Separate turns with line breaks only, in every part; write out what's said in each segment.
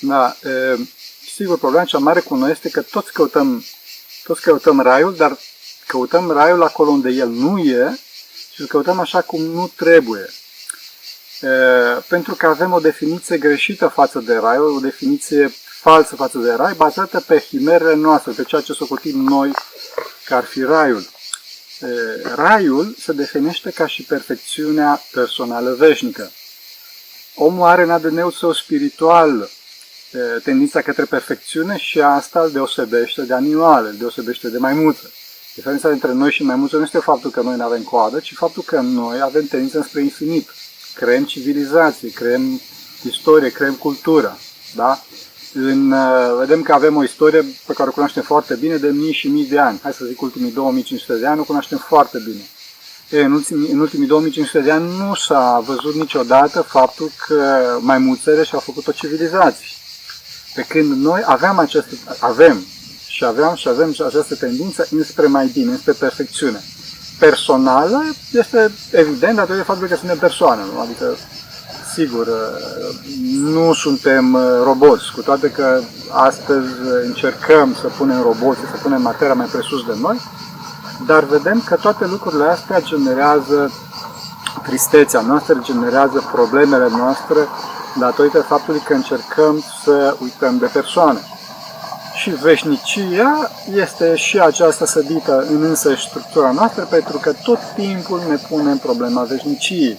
Da, e, sigur, problema cea mare cu noi este că toți căutăm, toți căutăm raiul, dar căutăm raiul acolo unde el nu e și îl căutăm așa cum nu trebuie. E, pentru că avem o definiție greșită față de rai, o definiție falsă față de rai, bazată pe himerele noastre, pe ceea ce socotim noi că ar fi raiul. E, raiul se definește ca și perfecțiunea personală veșnică. Omul are în ADN-ul său spiritual tendința către perfecțiune și asta îl deosebește de animale, îl deosebește de maimuță. Diferența dintre noi și maimuță nu este faptul că noi nu avem coadă, ci faptul că noi avem tendința spre infinit. Creăm civilizații, creăm istorie, creăm cultură. Da? În, vedem că avem o istorie pe care o cunoaștem foarte bine de mii și mii de ani. Hai să zic ultimii 2500 de ani, o cunoaștem foarte bine. E, în, ultimii, în ultimii 2500 de ani nu s-a văzut niciodată faptul că maimuțele și-au făcut o civilizație. Pe când noi aveam această, avem și aveam și avem și această tendință înspre mai bine, înspre perfecțiune. Personală este evident datorită faptului că suntem persoane, nu? adică sigur, nu suntem roboți, cu toate că astăzi încercăm să punem roboți, să punem materia mai presus de noi, dar vedem că toate lucrurile astea generează tristețea noastră, generează problemele noastre, datorită faptului că încercăm să uităm de persoane. Și veșnicia este și această sădită în însă structura noastră, pentru că tot timpul ne punem problema veșniciei.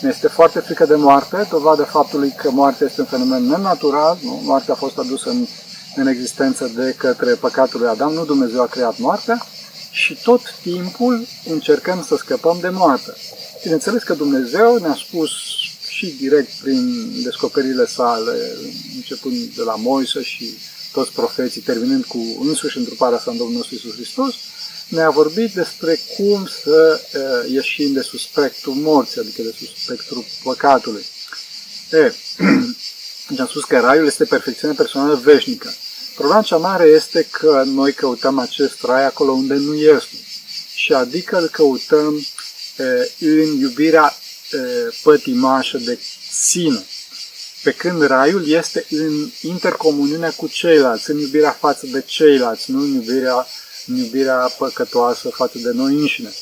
Ne este foarte frică de moarte, dovadă faptului că moartea este un fenomen nenatural, nu? moartea a fost adusă în, în existență de către păcatul lui Adam, nu Dumnezeu a creat moartea, și tot timpul încercăm să scăpăm de moarte. Bineînțeles că Dumnezeu ne-a spus și direct prin descoperirile sale, începând de la Moise și toți profeții, terminând cu însuși întruparea sa în Domnul nostru Iisus Hristos, ne-a vorbit despre cum să uh, ieșim de sub spectrul morții, adică de sub spectrul păcatului. E, deci am spus că raiul este perfecțiunea personală veșnică. Problema cea mare este că noi căutăm acest rai acolo unde nu este. Și adică îl căutăm uh, în iubirea pătimașă de sine. Pe când raiul este în intercomuniunea cu ceilalți, în iubirea față de ceilalți, nu în iubirea, în iubirea păcătoasă față de noi înșine.